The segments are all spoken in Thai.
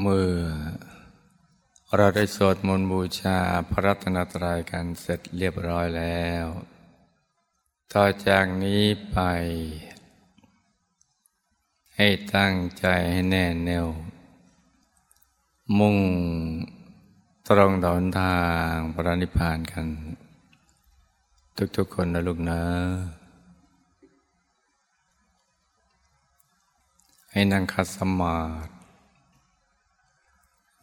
เมื่อเราได้สวดมนต์บูชาพระรัตนตรัยกันเสร็จเรียบร้อยแล้ว ต่อจากนี้ไป ให้ตั้งใจให้แน่แน่ว มุ่งตรงต่อหนทางพระนิพพานกัน ทุกๆคนนะลูกนะ ให้นั่งคัดสมาธิ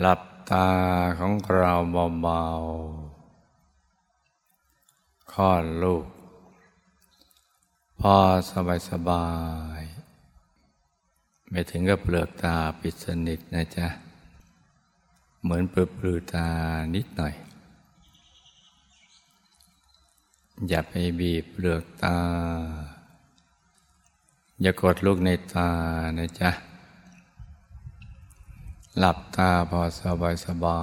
หลับตาของเราเบาๆคลอดลูก พอสบายสบาย ไม่ถึงกับเปลือกตาปิดสนิทนะจ๊ะ เหมือนเปลือปลือตานิดหน่อย อย่าไปบีบเปลือกตา อย่ากดลูกในตานะจ๊ะ หลับตาพอสบายสบา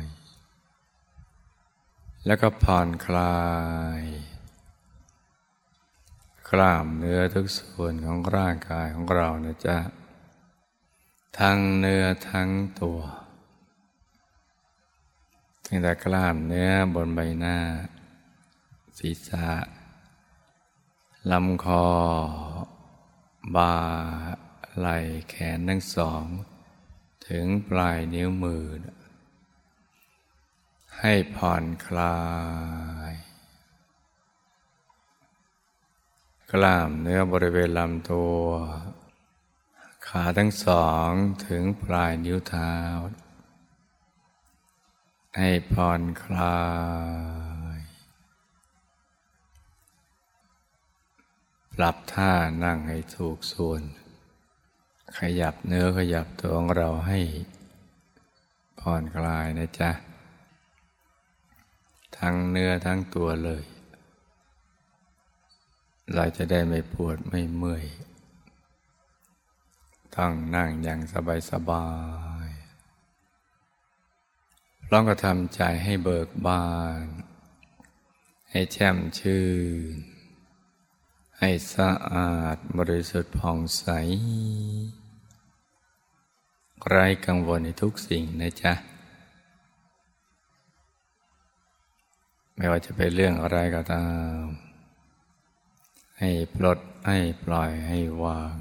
ย แล้วก็ผ่อนคลาย กล้ามเนื้อทุกส่วนของร่างกายของเรานะจ๊ะ ทั้งเนื้อทั้งตัวตั้งแต่กล้ามเนื้อบนใบหน้า ศีรษะลำคอ บ่าไหล่แขนทั้งสอง ถึงปลายนิ้วมือ ให้ผ่อนคลาย กล้ามเนื้อบริเวณลำตัว ขาทั้งสองถึงปลายนิ้วเท้า ให้ผ่อนคลายปรับท่านั่งให้ถูกส่วน ขยับเนื้อขยับตัวของเราให้ผ่อนคลายนะจ๊ะ ทั้งเนื้อทั้งตัวเลย เราจะได้ไม่ปวดไม่เมื่อยตั้งนั่งอย่างสบายสบายลองก็ทำใจให้เบิกบาน ให้แช่มชื่น ให้สะอาดบริสุทธิ์ผ่องใส ไร้กังวลในทุกสิ่งนะจ๊ะ ไม่ว่าจะเป็นเรื่องอะไรก็ตาม ให้ปลดให้ปล่อยให้วาง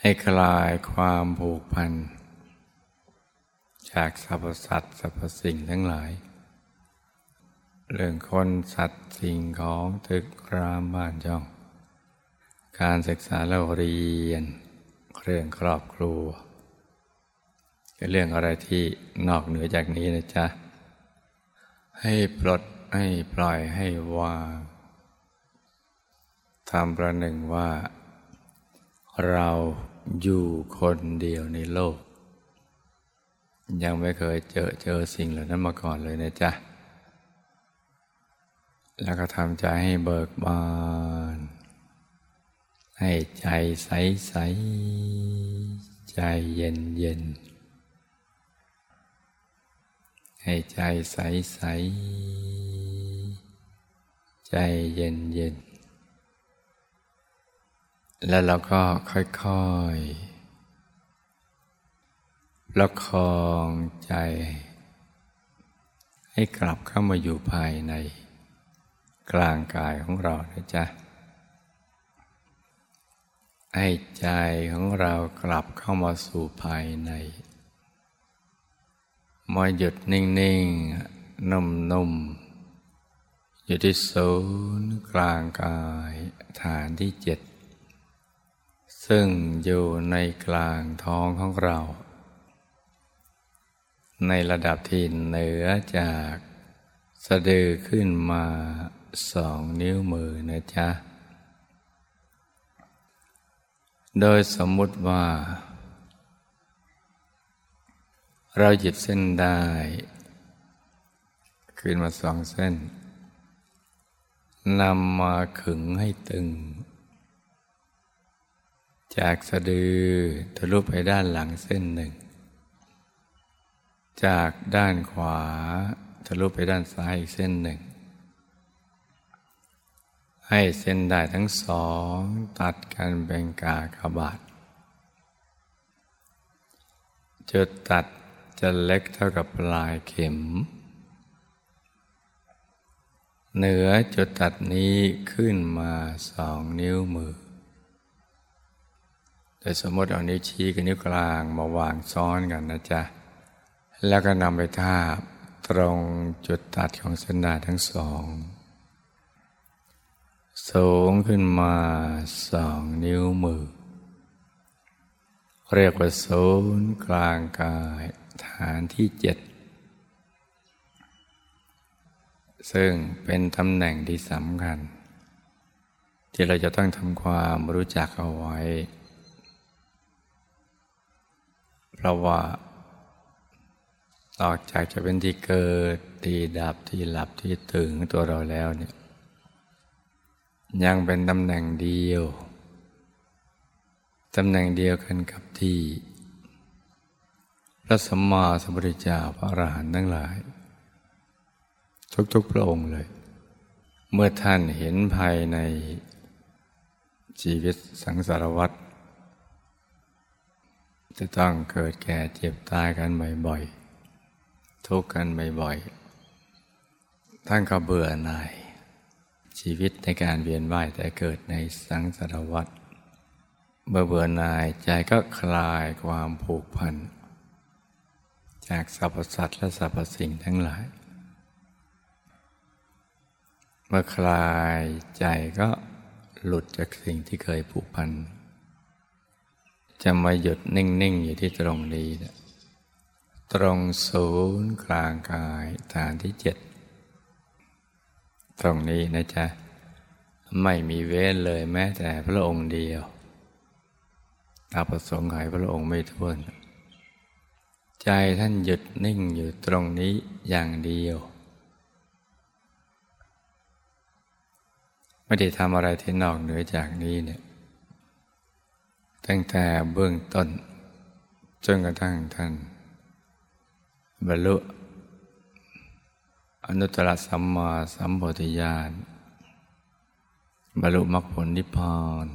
ให้คลายความผูกพัน จากสรรพสัตว์สรรพสิ่งทั้งหลาย เรื่องคนสัตว์สิ่งของตึกรามบ้านช่อง การศึกษาเราเรียน เรื่องครอบครัว เรื่องอะไรที่นอกเหนือจากนี้นะจ๊ะ ให้ปลดให้ปล่อยให้วางทำประหนึ่งว่า เราอยู่คนเดียวในโลก ยังไม่เคยเจอเจอสิ่งเหล่านั้นมาก่อนเลยนะจ๊ะ แล้วก็ทำใจให้เบิกบาน ให้ใจใสใสใจเย็นเย็น ให้ใจใสใสใจเย็นเย็น แล้วเราก็ค่อยๆประคองใจ ให้กลับเข้ามาอยู่ภายใน กลางกายของเรานะจ๊ะ ให้ใจของเรากลับเข้ามาสู่ภายใน มาหยุดนิ่งๆ นุ่มๆ อยู่ที่ศูนย์กลางกายฐานที่เจ็ด ซึ่งอยู่ในกลางท้องของเรา ในระดับที่เหนือจากสะดือขึ้นมาสองนิ้วมือนะจ๊ะ โดยสมมุติว่า เราหยิบเส้นได้ขึ้นมาสองเส้นนำมาขึงให้ตึง จากสะดือทะลุไปด้านหลังเส้นหนึ่ง จากด้านขวาทะลุไปด้านซ้ายอีกเส้นหนึ่ง ให้เส้นได้ทั้งสองตัดกันเป็นกากบาทจุดตัด จะเล็กเท่ากับปลายเข็ม เหนือจุดตัดนี้ขึ้นมาสองนิ้วมือ แต่สมมติเอานิ้วชี้กับนิ้วกลางมาวางซ้อนกันนะจ๊ะ แล้วก็นำไปทาบตรงจุดตัดของเส้นด้าทั้งสอง สูงขึ้นมาสองนิ้วมือ เรียกว่าศูนย์กลางกาย ฐานที่เจ็ดซึ่งเป็นตำแหน่งที่สำคัญ ที่เราจะต้องทำความรู้จักเอาไว้ เพราะว่าออกจากจะเป็นที่เกิด ที่ดับที่หลับที่ตื่นตัวเราแล้วเนี่ยยังเป็นตำแหน่งเดียว ตำแหน่งเดียวกันกับที่ พระสัมมาสัมพุทธเจ้าพระอรหันต์ทั้งหลาย ทุกๆพระองค์เลย เมื่อท่านเห็นภายในชีวิตสังสารวัฏจะต้องเกิดแก่เจ็บตายกันบ่อยๆ ทุกข์กันบ่อยๆ ท่านก็เบื่อหน่าย ชีวิตในการเวียนว่ายแต่เกิดในสังสารวัฏเมื่อเบื่อหน่ายใจก็คลายความผูกพัน จากสรรพสัตว์และสรรพสิ่งทั้งหลาย เมื่อคลายใจก็หลุดจากสิ่งที่เคยผูกพัน จะมาหยุดนิ่ง ๆ อยู่ที่ตรงนี้นะตรงศูนย์กลางกายฐานที่เจ็ด ตรงนี้นะจ๊ะ ไม่มีเว้นเลยแม้แต่พระองค์เดียวตาประสงค์ขายพระองค์ไม่ท้วน ใจท่านหยุดนิ่งอยู่ตรงนี้อย่างเดียว ไม่ได้ทำอะไรที่นอกเหนือจากนี้เนี่ยตั้งแต่เบื้องต้น จนกระทั่งท่าน บรรลุอนุตตรสัมมาสัมปวิญาณบรรลุมรรคผลนิพพาน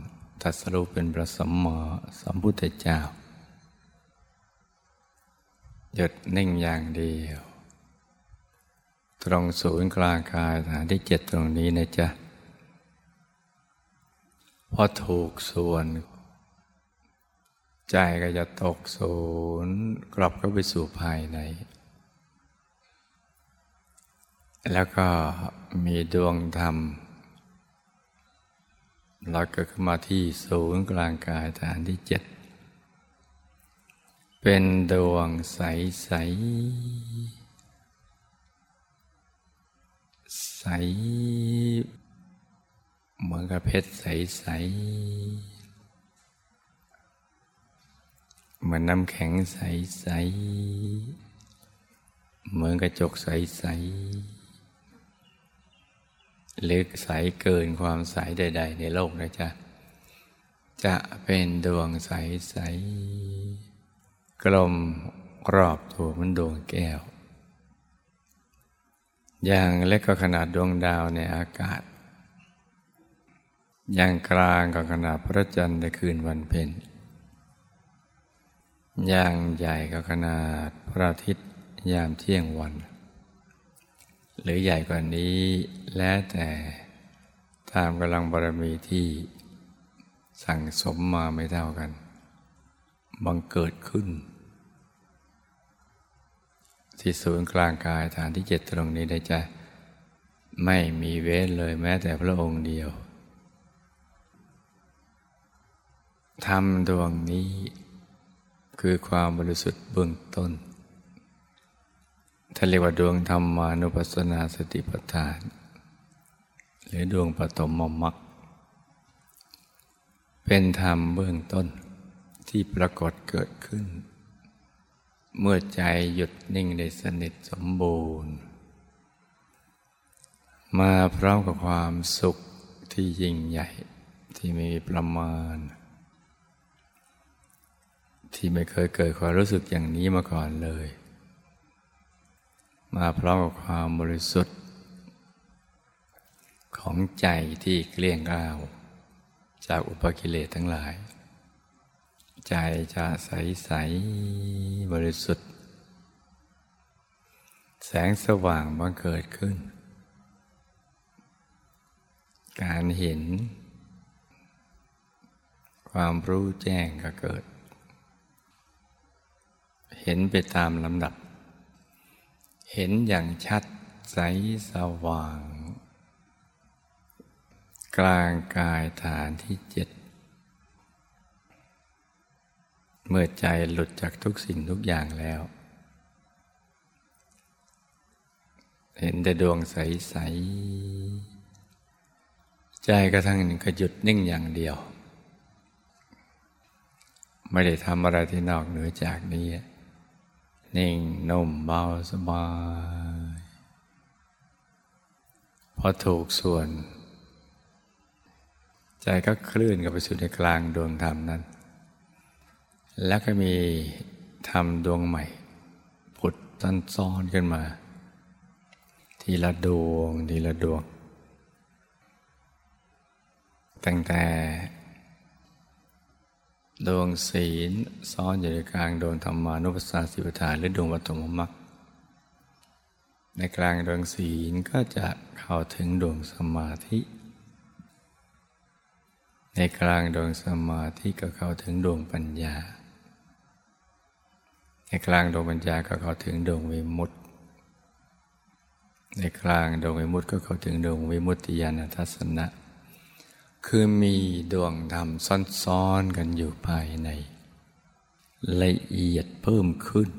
ตัสรุปเป็นพระสัมมาสัมพุทธเจ้า หยุดนิ่งอย่างเดียว ตรงศูนย์กลางกายฐานที่เจ็ดตรงนี้นะจ๊ะพอถูกส่วน ใจก็จะตกศูนย์กลับเข้าไปสู่ภายใน แล้วก็มีดวงธรรมเราก็ขึ้นมาที่ศูนย์กลางกายฐานที่เจ็ด เป็นดวงใสใส ใส เหมือนกับเพชรใสๆเหมือนน้ำแข็งใสๆเหมือนกระจกใสๆลึกใสเกินความใสใด ๆ ในโลกนะจ๊ะ จะเป็นดวงใสๆ กลมรอบตัวมันดวงแก้ว อย่างเล็กก็ขนาดดวงดาวในอากาศ อย่างกลางกับขนาดพระจันทร์ในคืนวันเพ็ญ อย่างใหญ่กับขนาดพระอาทิตย์ยามเที่ยงวัน หรือใหญ่กว่านี้แล้วแต่ตามกำลังบารมีที่สั่งสมมาไม่เท่ากัน บังเกิดขึ้น ที่ศูนย์กลางกายฐานที่เจ็ดตรงนี้ได้จะไม่มีเว้นเลยแม้แต่พระองค์เดียวธรรมดวงนี้คือความบริสุทธิ์เบื้องต้นท่านเรียกว่าดวงธรรมานุปัสสนาสติปัฏฐาน หรือดวงปฐมมมักเป็นธรรมเบื้องต้น ที่ปรากฏเกิดขึ้น เมื่อใจหยุดนิ่งในสนิทสมบูรณ์ มาพร้อมกับความสุขที่ยิ่งใหญ่ที่ไม่มีประมาณ ที่ไม่เคยเกิดความรู้สึกอย่างนี้มาก่อนเลย มาพร้อมกับความบริสุทธิ์ ของใจที่เกลี้ยงกล่าว จากอุปกิเลสทั้งหลาย ใจจะใสใสบริสุทธิ์ แสงสว่างบังเกิดขึ้น การเห็น ความรู้แจ้งก็เกิด เห็นไปตามลำดับ เห็นอย่างชัดใสสว่าง กลางกายฐานที่เจ็ด เมื่อใจหลุดจากทุกสิ่งทุกอย่างแล้ว เห็นแต่ดวงใส ๆ ใจกระทั่งก็หยุดนิ่งอย่างเดียว ไม่ได้ทำอะไรที่นอกเหนือจากนี้ นิ่งนุ่มเบาสบายพอถูกส่วน ใจก็เคลื่อนกับไปสู่ในกลางดวงธรรมนั้น แล้วก็มีธรรมดวงใหม่ ผุดตันซ้อนขึ้นมา ทีละดวง ทีละดวง ตั้งแต่ ดวงศีลซ้อนอยู่ในกลางดวงธรรมานุปัสสาสิปทานหรือดวงวัตถุมมรรคในกลางดวงศีลก็จะเข้าถึงดวงสมาธิ ในกลางดวงสมาธิก็เข้าถึงดวงปัญญา ในกลางดวงปัญญาก็เข้าถึงดวงวิมุตติ ในกลางดวงวิมุตติก็เข้าถึงดวงวิมุตติญาณทัศนะ คือมีดวงธรรมซ้อนๆกันอยู่ภายใน ละเอียดเพิ่มขึ้น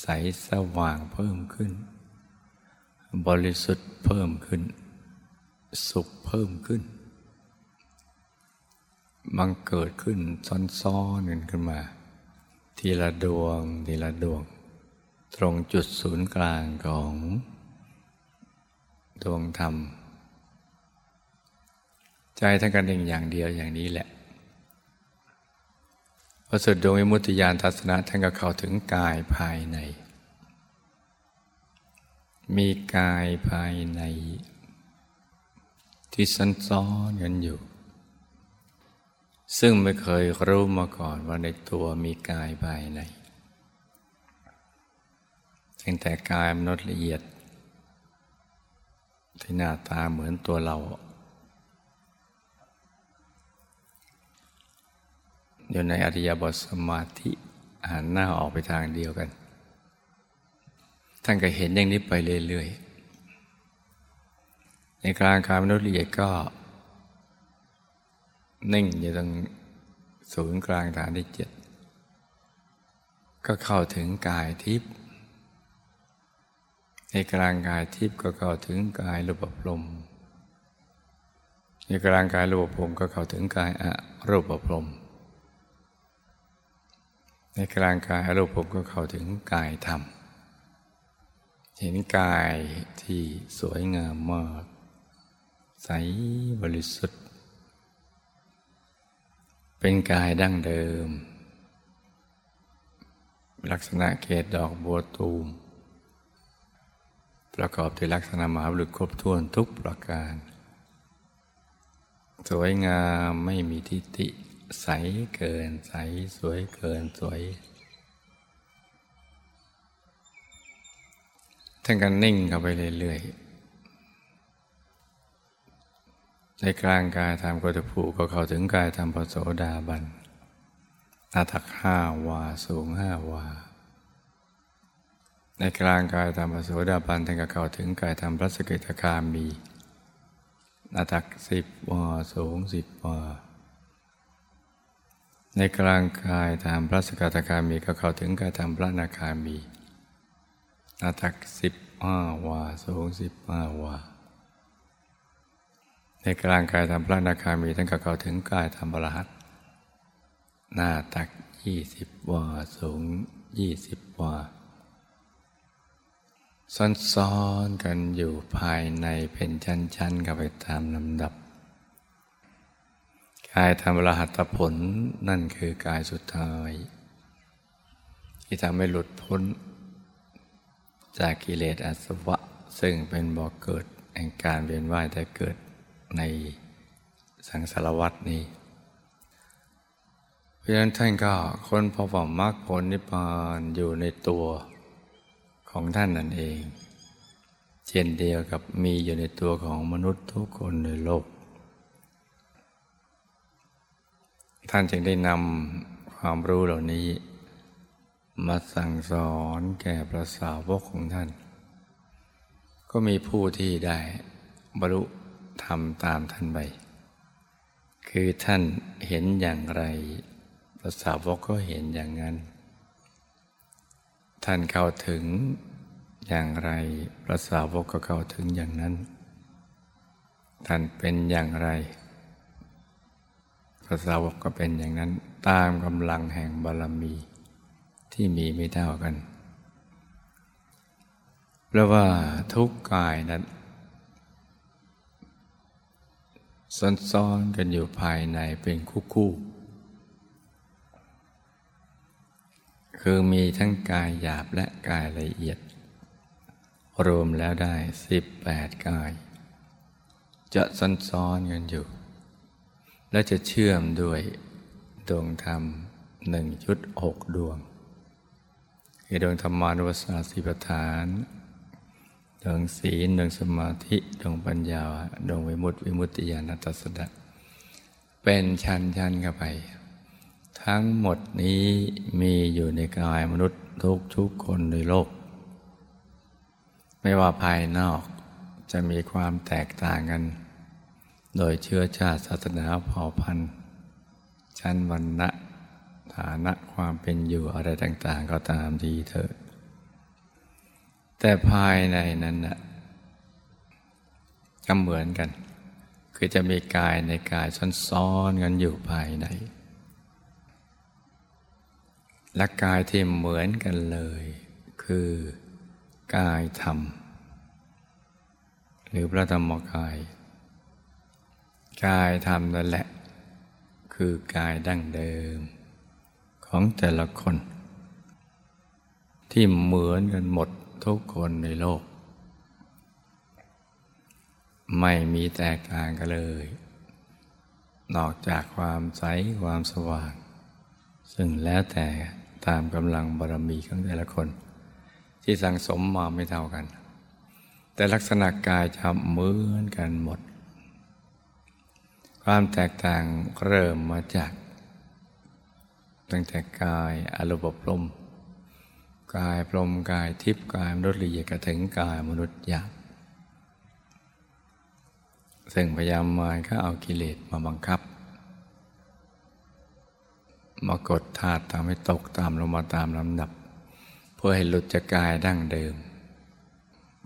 ใสสว่างเพิ่มขึ้น บริสุทธิ์เพิ่มขึ้น สุขเพิ่มขึ้นบังเกิดขึ้นซ้อนๆกันขึ้นมา ทีละดวง ทีละดวง ตรงจุดศูนย์กลางของดวงธรรม ใจทั้งกันเองอย่างเดียวอย่างนี้แหละพอสุดดวงวิมุตติญาณทัศนะท่านก็เข้าถึงกายภายใน มีกายภายใน ที่ซันซ้อนกันอยู่ ซึ่งไม่เคยรู้มาก่อนว่าในตัวมีกายภายในเพียงแต่กายมนุษย์ละเอียด ที่หน้าตาเหมือนตัวเรา อยู่ในอริยบทสมาธิหันหน้าออกไปทางเดียวกัน ท่านก็เห็นอย่างนี้ไปเรื่อยๆในกลางกายมนุษย์ละเอียดก็ นิ่งอยู่ตรงศูนย์กลางฐานที่เจ็ดก็เข้าถึงกายทิพย์ในกลางกายทิพย์ก็เข้าถึงกายรูปพรมในกลางกายรูปพรมก็เข้าถึงกายอรูปพรมในกลางกายอรูปผมก็เข้าถึงกายธรรม เห็นกายที่สวยงามมาก ใสบริสุทธิ์ เป็นกายดั้งเดิม ลักษณะเกตดอกบัวตูม ประกอบด้วยลักษณะมหาบุรุษครบถ้วนทุกประการ สวยงามไม่มีทิฏฐิใสเกินใสสวยเกินสวยท่านก็นิ่งเข้าไปเรื่อยๆ ในกลางกายทำโกตภูก็เข้าถึงกายทำปโสดาบันอาทักห้าวาสูงห้าวา ในกลางกายทำปโสดาบันท่านก็เข้าถึงกายทำพระสกิทาคามีนาทักสิบวาสูงสิบวาในกลางกายตามพระสกิทาคามีก็เข้าถึงกายตามพระนาคามีนาทักสิบห้าวาสูงสิบห้าวา ในกลางกายทำพระนาคามีทั้งกับเขาถึงกายทำบรหัตหน้าตักยี่สิบวาสูงยี่สิบวาซ้อนๆกันอยู่ภายในเป็นชั้นๆกันไปตามลำดับ กายธรรมรหัตผลนั่นคือกายสุดท้าย ที่ทำให้หลุดพ้น จากกิเลสอาสวะ ซึ่งเป็นบ่อกเกิดแห่งการเวียนว่ายแต่เกิด ในสังสารวัตนี้ เพราะฉะนั้นท่านก็ค้นพบว่ามรรคผลนิพพานอยู่ในตัวของท่านนั่นเอง เช่นเดียวกับมีอยู่ในตัวของมนุษย์ทุกคนในโลก ท่านจึงได้นำความรู้เหล่านี้ มาสั่งสอนแก่พระสาวกของท่าน ก็มีผู้ที่ได้บรรลุ ทำตามท่านไป คือท่านเห็นอย่างไรพระสาวกก็เห็นอย่างนั้น ท่านเข้าถึงอย่างไรพระสาวกก็เข้าถึงอย่างนั้น ท่านเป็นอย่างไรพระสาวกก็เป็นอย่างนั้น ตามกำลังแห่งบารมีที่มีไม่เท่ากัน เพราะว่าทุกกายนั้น ซ้อนๆกันอยู่ภายในเป็นคู่ ๆ คือมีทั้งกายหยาบและกายละเอียด รวมแล้วได้สิบแปดกาย จะซ้อนๆกันอยู่ และจะเชื่อมด้วยดวงธรรมหนึ่งจุดหกดวงคือดวงธรรมานุปัสสนาสีปฐาน ดวงศีลดวงสมาธิดวงปัญญาดวงวิมุตติวิมุตติญาณตัสสะเป็นชั้นชั้นกันไป ทั้งหมดนี้มีอยู่ในกายมนุษย์ทุกทุกคนในโลก ไม่ว่าภายนอกจะมีความแตกต่างกัน โดยเชื้อชาติศาสนาเผ่าพันธุ์ ชั้นวรรณะฐานะความเป็นอยู่อะไรต่าง ๆ ก็ตามทีเถิด แต่ภายในนั้นนะก็เหมือนกัน คือจะมีกายในกายซ้อนๆกันอยู่ภายใน และกายที่เหมือนกันเลย คือกายธรรม หรือพระธรรมกาย กายธรรมนั่นแหละ คือกายดั้งเดิม ของแต่ละคน ที่เหมือนกันหมด ทุกคนในโลก ไม่มีแตกต่างกันเลย นอกจากความใสความสว่าง ซึ่งแล้วแต่ตามกำลังบารมีของแต่ละคน ที่สั่งสมมาไม่เท่ากัน แต่ลักษณะกายจะเหมือนกันหมด ความแตกต่างเริ่มมาจาก ตั้งแต่กายอารมณ์พรม กายพรมกายทิพย์กายมนุษย์ละเอียดกระถึงกายมนุษย์หยาบซึ่งพยายามมายก็เอากิเลสมาบังคับ มากดธาตุทำให้ตกตามลงมาตามลำดับ เพื่อให้หลุดจากกายดั้งเดิม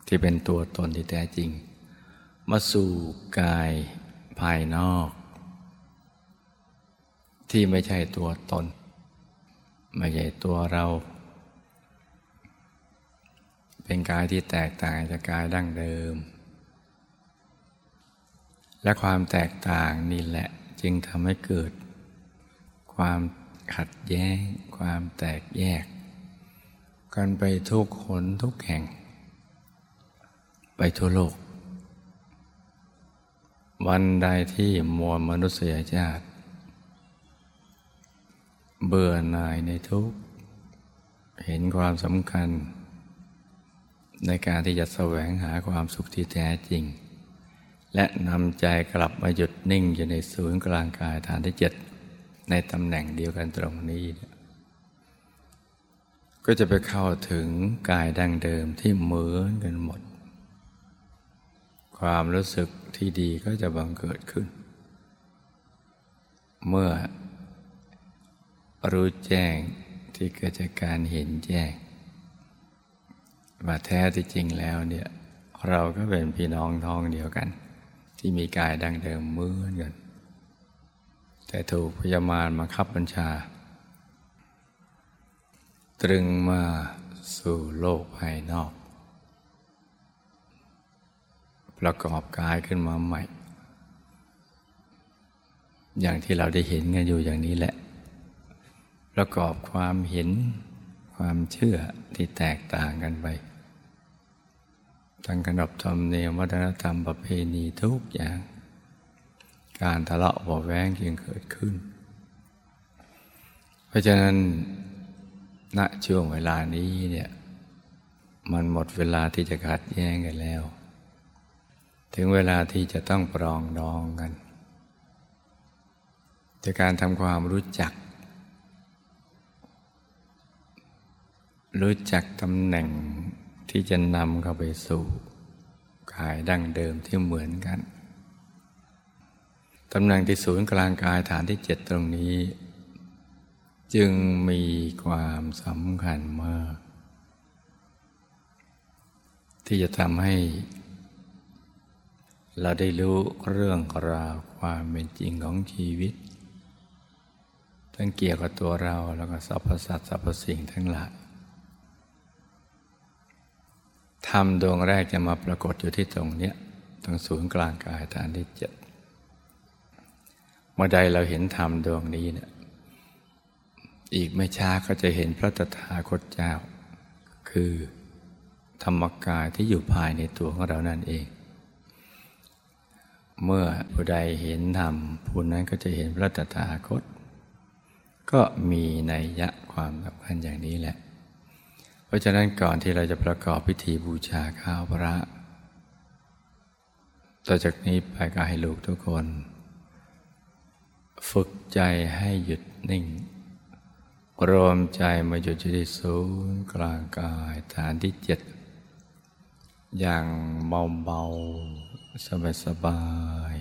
ที่เป็นตัวตนที่แท้จริง มาสู่กายภายนอก ที่ไม่ใช่ตัวตน ไม่ใช่ตัวเรา เป็นกายที่แตกต่างจากกายดั้งเดิม และความแตกต่างนี่แหละ จึงทำให้เกิด ความขัดแย้ง ความแตกแยก กันไปทุกคนทุกแห่ง ไปทั่วโลก วันใดที่มวลมนุษยชาติ เบื่อหน่ายในทุกเห็นความสำคัญ ในการที่จะแสวงหาความสุขที่แท้จริง และนำใจกลับมาหยุดนิ่งอยู่ในศูนย์กลางกายฐานที่เจ็ดในตำแหน่งเดียวกันตรงนี้ ก็จะไปเข้าถึงกายดั้งเดิมที่เหมือนกันหมด ความรู้สึกที่ดีก็จะบังเกิดขึ้น เมื่อรู้แจ้งที่เกิดจากการเห็นแจ้ง ว่าแท้ที่จริงแล้วเนี่ยเราก็เป็นพี่น้องท้องเดียวกัน ที่มีกายดังเดิมเหมือนกัน แต่ถูกพยามารมาคับบัญชา ตรึงมาสู่โลกภายนอก ประกอบกายขึ้นมาใหม่ อย่างที่เราได้เห็นกันอยู่อย่างนี้แหละ ประกอบความเห็น ความเชื่อที่แตกต่างกันไปทั้งขนบธรรมเนียมวัฒนธรรมประเพณีทุกอย่าง การทะเลาะเบาแวงยังเกิดขึ้น เพราะฉะนั้นณช่วงเวลานี้เนี่ยมันหมดเวลาที่จะขัดแย้งกันแล้ว ถึงเวลาที่จะต้องปรองดองกันจากการทำความรู้จัก รู้จักตำแหน่งที่จะนำเข้าไปสู่กายดั้งเดิมที่เหมือนกันตำแหน่งที่ศูนย์กลางกายฐานที่เจ็ดตรงนี้ จึงมีความสำคัญมาก ที่จะทำให้ เราได้รู้เรื่องราวความเป็นจริงของชีวิต ทั้งเกี่ยวกับตัวเราแล้วก็สรรพสัตว์สรรพสิ่งทั้งหลาย ธรรมดวงแรกจะมาปรากฏอยู่ที่ตรงเนี้ยตรงศูนย์กลางกายฐานที่เจ็ดเมื่อใดเราเห็นธรรมดวงนี้เนี่ยอีกไม่ช้าก็จะเห็นพระตถาคตเจ้า คือธรรมกายที่อยู่ภายในตัวของเรานั่นเอง เมื่อผู้ใดเห็นธรรมผู้นั้นก็จะเห็นพระตถาคต ก็มีนัยยะความสำคัญอย่างนี้แหละ เพราะฉะนั้นก่อนที่เราจะประกอบพิธีบูชาข้าวพระ ต่อจากนี้ไปก็ให้ลูกทุกคน ฝึกใจให้หยุดนิ่ง รวมใจมาหยุดที่ศูนย์กลางกายฐานที่เจ็ดอย่างเบาเบาสบายสบาย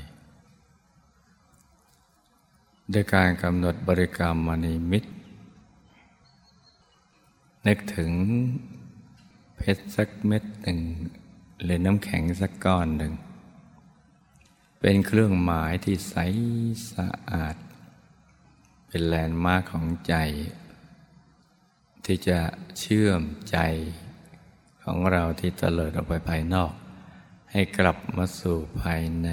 ด้วยการกำหนดบริกรรมมณีมิตร นึกถึงเพชรสักเม็ดหนึ่งหรือน้ำแข็งสักก้อนหนึ่ง เป็นเครื่องหมายที่ใสสะอาด เป็นแลนด์มาร์คของใจ ที่จะเชื่อมใจของเราที่เตลิดออกไปภายนอก ให้กลับมาสู่ภายใน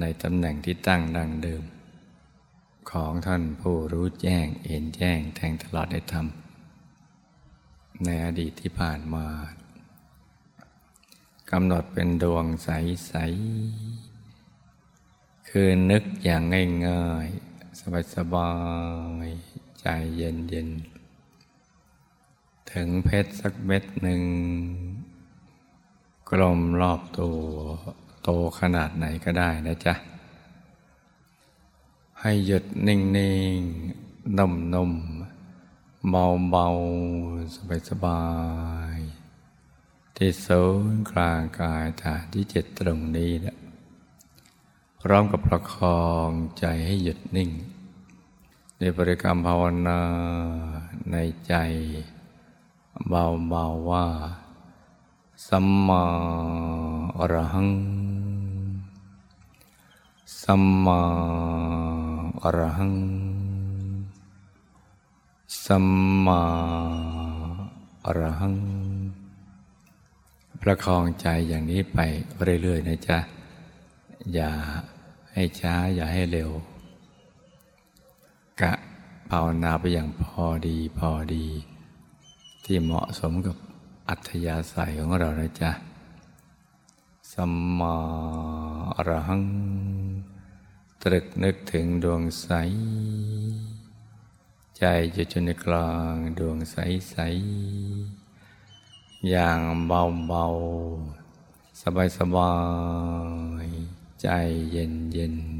ในตำแหน่งที่ตั้งดังเดิม ของท่านผู้รู้แจ้งเห็นแจ้งแทงตลอดได้ทำ ในอดีตที่ผ่านมากำหนดเป็นดวงใส ๆ คือนึกอย่างง่าย ๆ สบาย ๆ ใจเย็น ๆ ถึงเพชรสักเม็ดหนึ่ง กลมรอบตัวโตขนาดไหนก็ได้นะจ๊ะ ให้หยุดนิ่ง ๆนุ่มๆ เบาเบาสบายสบายที่ศูนย์กลางกายฐานที่เจ็ดตรงนี้นะพร้อมกับประคองใจให้หยุดนิ่ง ในบริกรรมภาวนาในใจเบาเบาว่าสัมมาอรหัง สัมมาอรหัง สัมมาอรหัง ประคองใจอย่างนี้ไปเรื่อยๆนะจ๊ะ อย่าให้ช้าอย่าให้เร็ว กะภาวนาไปอย่างพอดีพอดี ที่เหมาะสมกับอัธยาศัยของเรานะจ๊ะ สัมมาอรหัง ตรึกนึกถึงดวงใส ใจจะจนกลางดวงใส ๆ อย่างเบา ๆ สบาย ๆ ใจเย็น ๆ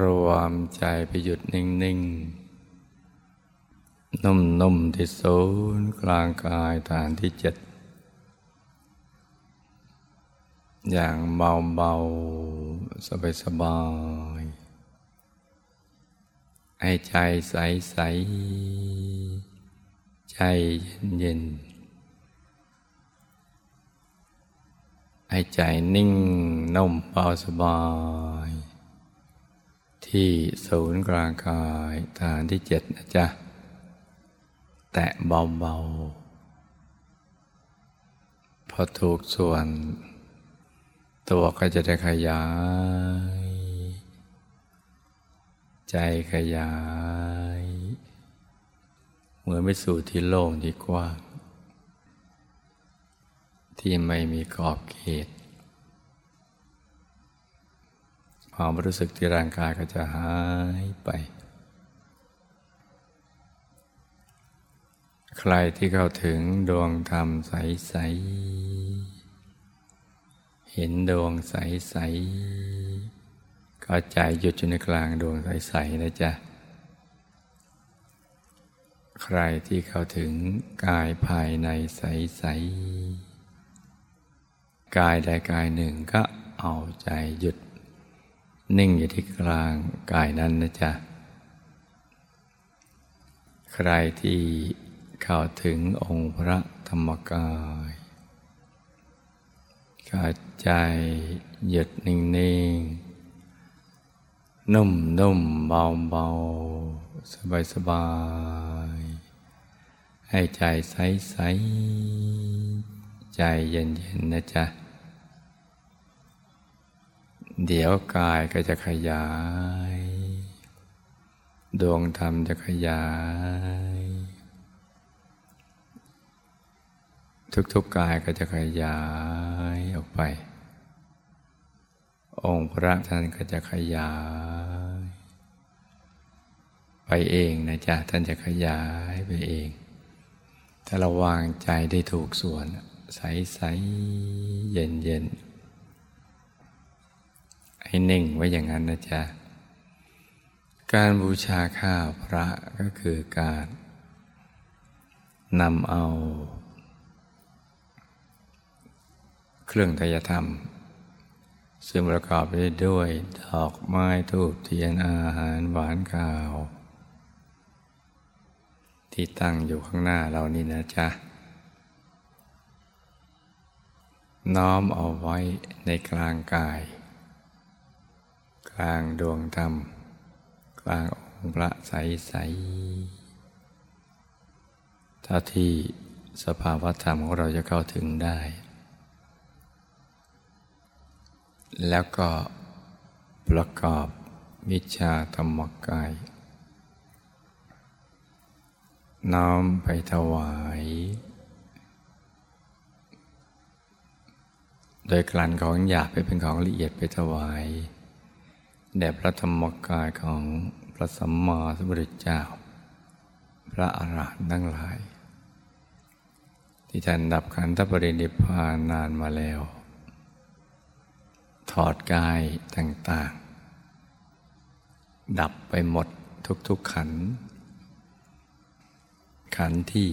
รวมใจไปหยุดนิ่งๆนุ่มๆที่ศูนย์กลางกายฐานที่เจ็ดอย่างเบาๆ สบายๆให้ใจใสๆ ใจเย็นๆให้ใจนิ่งนุ่มเบาสบาย ที่ศูนย์กลางกายฐานที่เจ็ดนะจ๊ะ แตะเบาๆ พอถูกส่วน ตัวก็จะได้ขยาย ใจขยาย เหมือนไปสู่ที่โล่งที่กว้าง ที่ไม่มีขอบเขต ความรู้สึกที่ร่างกายก็จะหายไป ใครที่เข้าถึงดวงธรรมใส ๆ เห็นดวงใส ๆ ก็ใจหยุดอยู่ในกลางดวงใส ๆ นะจ๊ะ ใครที่เข้าถึงกายภายในใส ๆ กายใดกายหนึ่งก็เอาใจหยุด นิ่งอยู่ที่กลางกายนั้นนะจ๊ะ ใครที่เข้าถึงองค์พระธรรมกายกายใจหยุดนิ่งนิ่งนุ่มนุ่มเบาเบาสบายสบาย ให้ใจใสใสใจเย็นเย็นนะจ๊ะ เดี๋ยวกายก็จะขยาย ดวงธรรมจะขยาย ทุกๆกายก็จะขยายออกไป องค์พระท่านก็จะขยาย ไปเองนะจ๊ะท่านจะขยายไปเอง ถ้าเราวางใจได้ถูกส่วน ใส ๆ เย็น ๆ ให้นิ่งไว้อย่างนั้นนะจ๊ะ การบูชาข้าวพระก็คือการนำเอา เครื่องทยธรรม ซึ่งประกอบไปด้วยดอกไม้ทูบเทียนอาหารหวานข้าว ที่ตั้งอยู่ข้างหน้าเรานี่นะจ๊ะน้อมเอาไว้ในกลางกาย ลางดวงธรรม กลางองค์พระใสใสถ้าที่สภาวธรรมของเราจะเข้าถึงได้ แล้วก็ประกอบวิชาธรรมกาย น้อมไปถวาย โดยกลั่นของหยาบไปเป็นของละเอียดไปถวาย แด่พระธรรมกายของพระสัมมาสัมพุทธเจ้า พระอรหันต์ทั้งหลาย ที่ท่านดับขันธปรินิพพานนานมาแล้ว ถอดกายต่างๆ ดับไปหมดทุกๆขัน ขันที่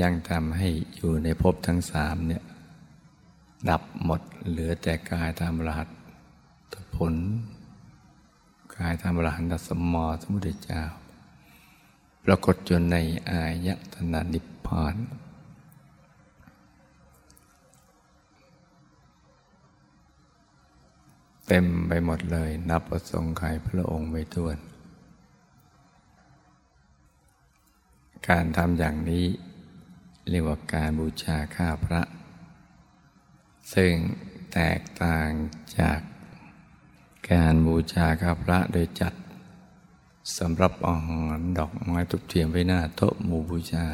ยังทำให้อยู่ในภพทั้งสามเนี่ยดับหมดเหลือแต่กายตามรหัสผล กายธรรมรหันตสมมสมุทรเจ้า ปรากฏจนในอายตนะนิพพานเต็มไปหมดเลย นับประสงค์ไขพระองค์ไม่ถ้วน การทำอย่างนี้ เรียกว่าการบูชาข้าพระ ซึ่งแตกต่างจาก การบูชาข้าพระโดยจัดสำหรับอาหารดอกไม้ทุกเทียมไว้หน้าโต๊ะหมู่บูชา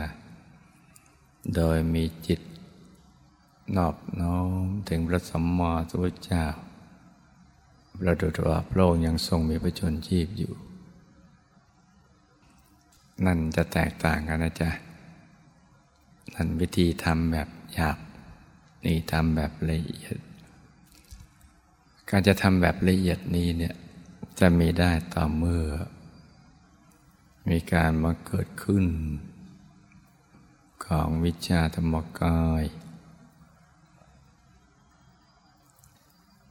โดยมีจิต นอบน้อมถึงพระสัมมาสัมพุทธเจ้าประดุจว่าพระองค์ยังทรงมีพระชนชีพอยู่ นั่นจะแตกต่างกันนะจ๊ะ นั่นวิธีทำแบบหยาบนี่ทำแบบละเอียด การจะทำแบบละเอียดนี้เนี่ยจะมีได้ต่อเมื่อ มีการมาเกิดขึ้น ของวิชาธรรมกาย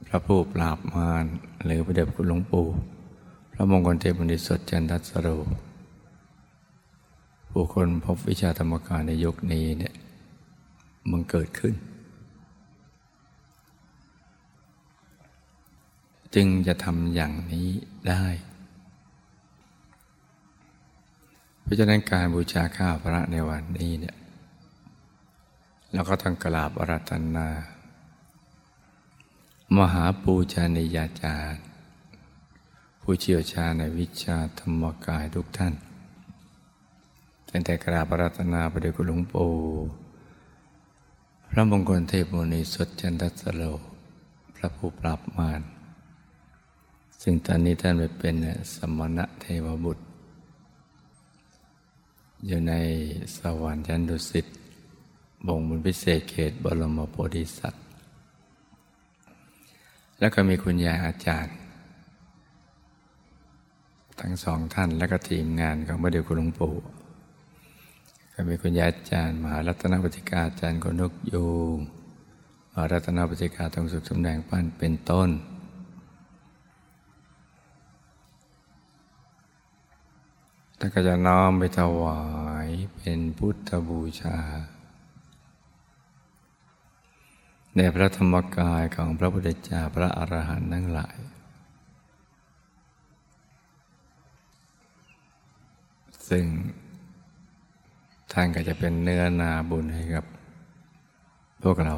พระผู้ปราบมารหรือพระเดชคุณหลวงปู่พระมงคลเทพบุญสดจันทัสโรผู้คนพบวิชาธรรมกายในยุคนี้เนี่ยมันเกิดขึ้น จึงจะทำอย่างนี้ได้ เพราะฉะนั้นการบูชาข้าพระในวันนี้เนี่ยเราก็ต้องกราบอารัตนา มหาปูชนียาจารย์ ผู้เชี่ยวชาญในวิชาธรรมกายทุกท่านตั้งแต่กราบอารัตนาพระเดชคุณหลวงปู่พระมงคลเทพมุนีสดจันทสโล พระผู้ปราบมาร ซึ่งตอนนี้ท่านไปเป็นสมณะเทวบุตร อยู่ในสวรรค์ชั้นดุสิตบงบุญพิเศษเขตบรมโพธิสัตว์ แล้วก็มีคุณยายอาจารย์ ทั้งสองท่านและก็ทีมงานของพระเดชคุณหลวงปู่ก็มีคุณยายอาจารย์ มหารัตนปฏิกาอาจารย์กนกยูมหารัตนปฏิกาทองสุขสมแดงปั้นเป็นต้น แล้วก็จะน้อมไปถวายเป็นพุทธบูชา ในพระธรรมกายของพระพุทธเจ้าพระอรหันต์ทั้งหลาย ซึ่งท่านก็จะเป็นเนื้อนาบุญให้กับพวกเรา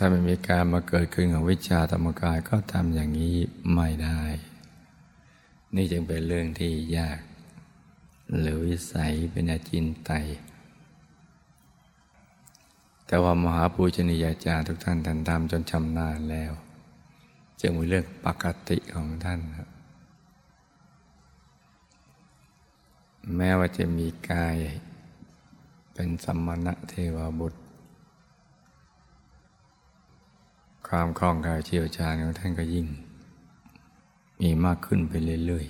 ถ้าไม่มีการมาเกิดขึ้นของวิชาธรรมกายก็ทำอย่างนี้ไม่ได้ นี่จึงเป็นเรื่องที่ยาก หรือวิสัยเป็นอาจินไตแต่ว่ามหาปูชนียาจารย์ทุกท่านท่านทำจนชำนาญแล้ว จึงเป็นเรื่องปกติของท่านครับแม้ว่าจะมีกายเป็นสัมมณะเทวบุตร ความคล่องกายเชี่ยวชาญของท่านก็ยิ่ง มีมากขึ้นไปเรื่อย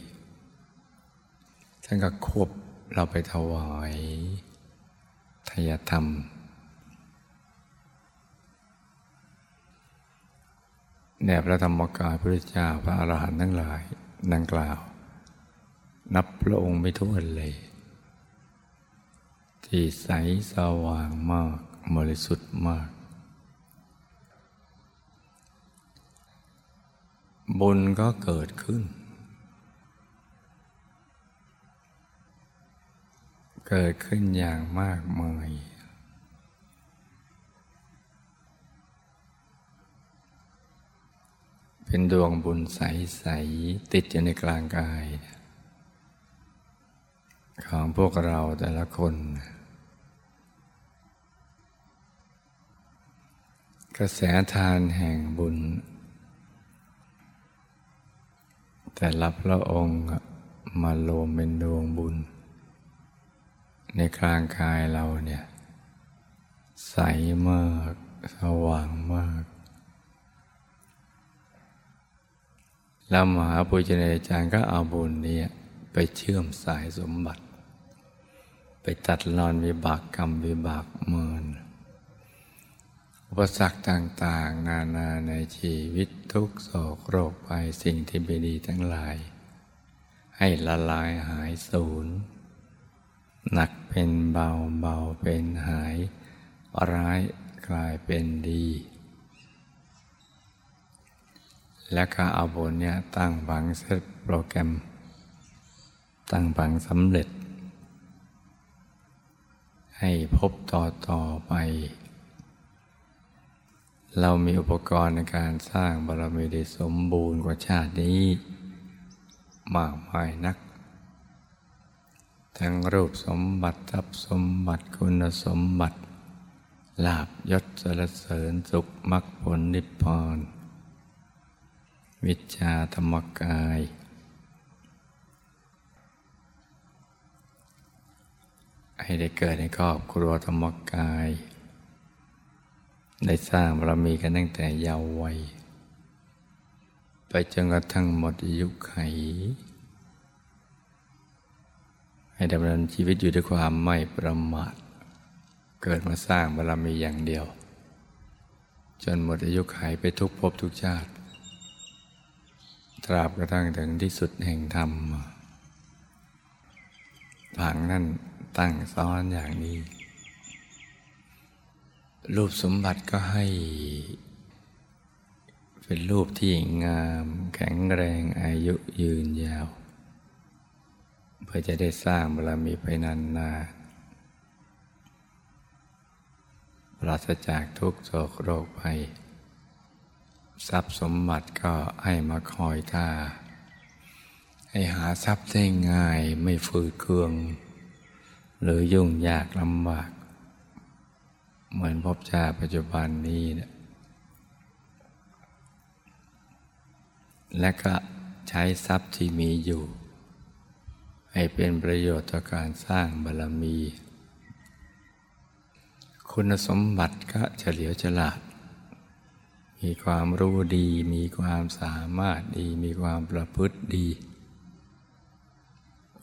ๆ ท่านก็ควบเราไปถวายทยธรรมแนบพระธรรมกายพระเจ้าพระอรหันต์ทั้งหลายดังกล่าว นับพระองค์ไม่ท้วนเลย ที่ใสสว่างมากบริสุทธิ์มาก บุญก็เกิดขึ้น เกิดขึ้นอย่างมากมาย เป็นดวงบุญใส ๆ ติดอยู่ในกลางกาย ของพวกเราแต่ละคน กระแสทานแห่งบุญ แต่ละพระองค์มาโลมเป็นดวงบุญ ในกลางกายเราเนี่ย ใสมาก สว่างมากแล้วมหาปุจเนอาจารย์ก็เอาบุญนี้ไปเชื่อมสายสมบัติ ไปตัดรอนวิบากกรรมวิบากเมิน อุปสรรคต่างๆ นานาในชีวิตทุกโศกโรคภัยสิ่งที่ไม่ดีทั้งหลาย ให้ละลายหายสูญหนักเป็นเบาเบาเป็นหาย ร้ายกลายเป็นดี และก็เอาบนเนี่ยตั้งบังเซตโปรแกรม ตั้งบังสำเร็จ ให้พบต่อต่อไป เรามีอุปกรณ์ในการสร้างบารมีได้สมบูรณ์กว่าชาตินี้ มากมายนัก ทั้งรูปสมบัติทรัพย์สมบัติคุณสมบัติ ลาบยศสรเสริญสุขมรรคผลนิพพานวิชาธรรมกาย ให้ได้เกิดในครอบครัวธรรมกาย ได้สร้างบารมีกันตั้งแต่เยาว์วัย ไปจนกระทั่งหมดอายุไข ให้ดำเนินชีวิตอยู่ด้วยความไม่ประมาท เกิดมาสร้างบารมีอย่างเดียว จนหมดอายุไขไปทุกภพทุกชาติ ตราบกระทั่งถึงที่สุดแห่งธรรมผังนั่นตั้งซ้อนอย่างนี้ รูปสมบัติก็ให้ เป็นรูปที่งามแข็งแรงอายุยืนยาว เพื่อจะได้สร้างบารมีไปนานนาปราศจากทุกโศกโรคภัยทรัพย์สมบัติก็ให้มาคอยท่า ให้หาทรัพย์ได้ง่ายไม่ฝืดเคือง หรือยุ่งยากลำบาก เหมือนพบชาปัจจุบันนี้นะและก็ใช้ทรัพย์ที่มีอยู่ ให้เป็นประโยชน์ต่อการสร้างบารมี คุณสมบัติก็เฉลียวฉลาด มีความรู้ดี มีความสามารถดี มีความประพฤติดี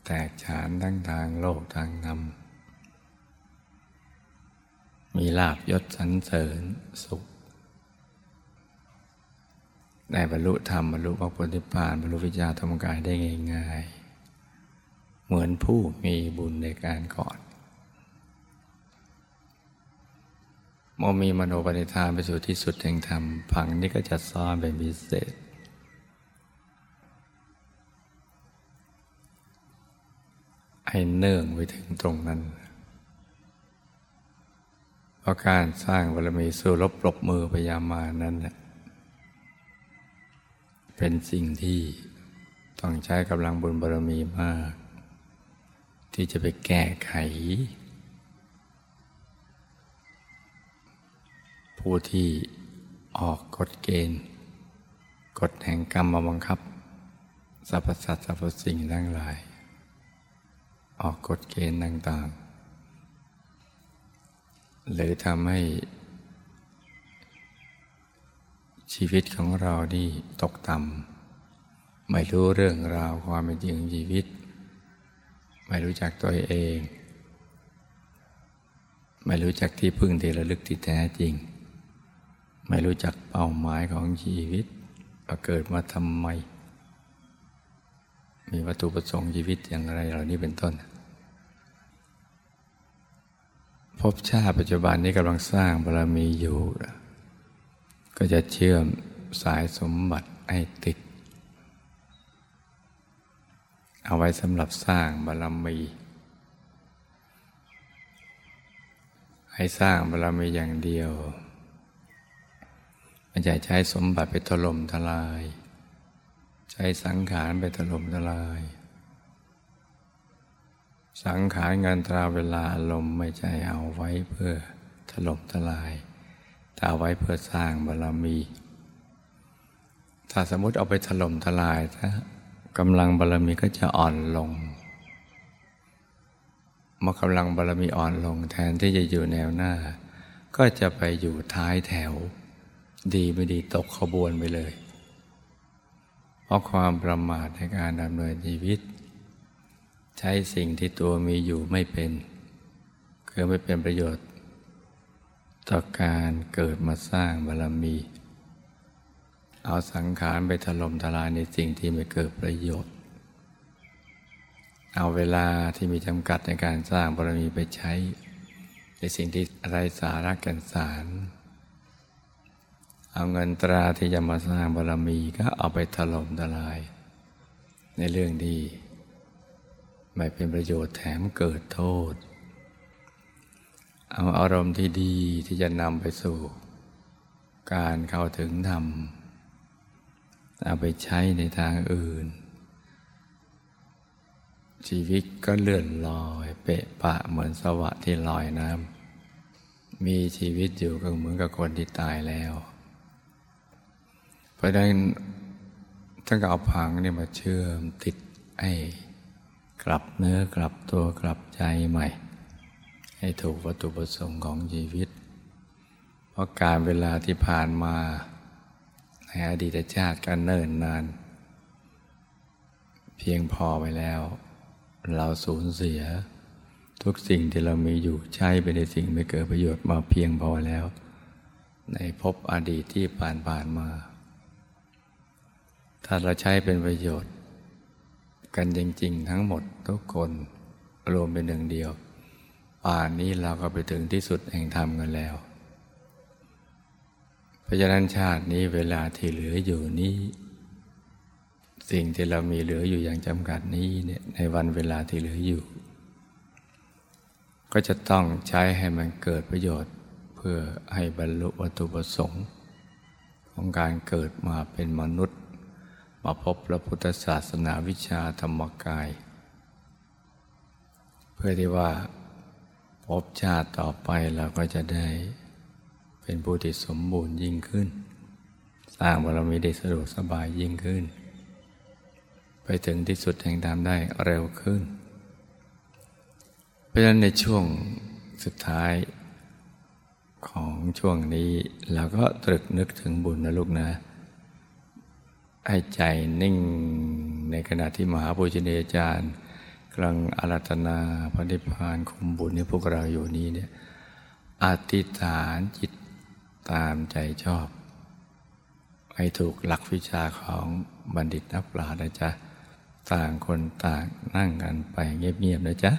แตกฉานทั้งทางโลกทางธรรม มีลาบยศสรรเสริญสุข ได้บรรลุธรรมบรรลุพระพุทธพานบรรลุวิชาธรรมกายได้ง่ายๆ เหมือนผู้มีบุญในการก่อนเมื่อมีมโนปณิธานไปสู่ที่สุดแห่งธรรมผังนี้ก็จะซ้อนเป็นพิเศษ ให้เนื่องไปถึงตรงนั้น เพราะการสร้างบารมีสู้รบปรบมือพยามานั้นเป็นสิ่งที่ต้องใช้กำลังบุญบารมีมาก ที่จะไปแก้ไข ผู้ที่ออกกฎเกณฑ์กฎแห่งกรรมมาบังคับสรรพสัตว์สรรพสิ่งทั้งหลาย ออกกฎเกณฑ์ต่างๆ หรือทำให้ชีวิตของเรานี่ตกต่ำไม่รู้เรื่องราวความเป็นจริงชีวิต ไม่รู้จักตัวเอง ไม่รู้จักที่พึ่งที่ระลึกที่แท้จริง ไม่รู้จักเป้าหมายของชีวิตว่าเกิดมาทำไม มีวัตถุประสงค์ชีวิตอย่างไรเหล่านี้เป็นต้น พบชาติปัจจุบันนี้กำลังสร้างบารมีอยู่ ก็จะเชื่อมสายสมบัติให้ติด เอาไว้สำหรับสร้างบารมีให้สร้างบารมีอย่างเดียวมันจะใช้สมบัติไปถล่มทลาย ใช้สังขารไปถล่มทลาย สังขารงานตราเวลาอารมณ์ไม่ใช่เอาไว้เพื่อถล่มทลาย แต่เอาไว้เพื่อสร้างบารมี ถ้าสมมติเอาไปถล่มทลายถ้ากำลังบารมีก็จะอ่อนลงเมื่อกำลังบารมีอ่อนลงแทนที่จะอยู่แนวหน้า ก็จะไปอยู่ท้ายแถว ดีไม่ดีตกขบวนไปเลย เพราะความประมาทในการดำเนินชีวิต ใช้สิ่งที่ตัวมีอยู่ไม่เป็น คือไม่เป็นประโยชน์ ต่อการเกิดมาสร้างบารมี เอาสังขารไปถล่มทลายในสิ่งที่ไม่เกิดประโยชน์ เอาเวลาที่มีจำกัดในการสร้างบารมีไปใช้ ในสิ่งที่ไร้สาระกันสารเอาเงินตราที่จะมาสร้างบารมีก็เอาไปถล่มทลาย ในเรื่องดี ไม่เป็นประโยชน์แถมเกิดโทษ เอาอารมณ์ที่ดีที่จะนำไปสู่ การเข้าถึงธรรม เอาไปใช้ในทางอื่น ชีวิตก็เลื่อนลอยเปะปะเหมือนสวะที่ลอยน้ำมีชีวิตอยู่ก็เหมือนกับคนที่ตายแล้ว เพราะนั้นท่านก็เอาพังนี่มาเชื่อมติดให้ กลับเนื้อกลับตัวกลับใจใหม่ ให้ถูกวัตถุประสงค์ของชีวิต เพราะการเวลาที่ผ่านมาในอดีตชาติกันเนิ่นนาน เพียงพอไปแล้ว เราสูญเสีย ทุกสิ่งที่เรามีอยู่ใช้ไปในสิ่งไม่เกิดประโยชน์มาเพียงพอแล้ว ในภพอดีตที่ผ่านผ่านมา ถ้าเราใช้เป็นประโยชน์กันจริง ๆ ทั้งหมด ทุกคนรวมเป็นหนึ่งเดียว ป่านนี้เราก็ไปถึงที่สุดแห่งธรรมกันแล้ว เพราะฉะนั้นชาตินี้เวลาที่เหลืออยู่นี้ สิ่งที่เรามีเหลืออยู่อย่างจำกัดนี้เนี่ยในวันเวลาที่เหลืออยู่ ก็จะต้องใช้ให้มันเกิดประโยชน์ เพื่อให้บรรลุวัตถุประสงค์ ของการเกิดมาเป็นมนุษย์ มาพบพระพุทธศาสนาวิชาธรรมกาย เพื่อที่ว่าพบชาติต่อไปเราก็จะได้เป็นผู้ที่สมบูรณ์ยิ่งขึ้น สร้างบารมีได้สะดวกสบายยิ่งขึ้น ไปถึงที่สุดแห่งธรรมได้เร็วขึ้น เพราะฉะนั้นในช่วงสุดท้ายของช่วงนี้เราก็ตรึกนึกถึงบุญนะลูกนะ ให้ใจนิ่งในขณะที่มหาปุชเนอาจารย์ กำลังอารัตนาพระนิพพานคุมบุญที่พวกเราอยู่นี้เนี่ยอธิษฐานจิตตามใจชอบ ให้ถูกหลักวิชาของบัณฑิตนักปราชญ์นะจ๊ะ ต่างคนต่างนั่งกันไปเงียบๆนะจ๊ะ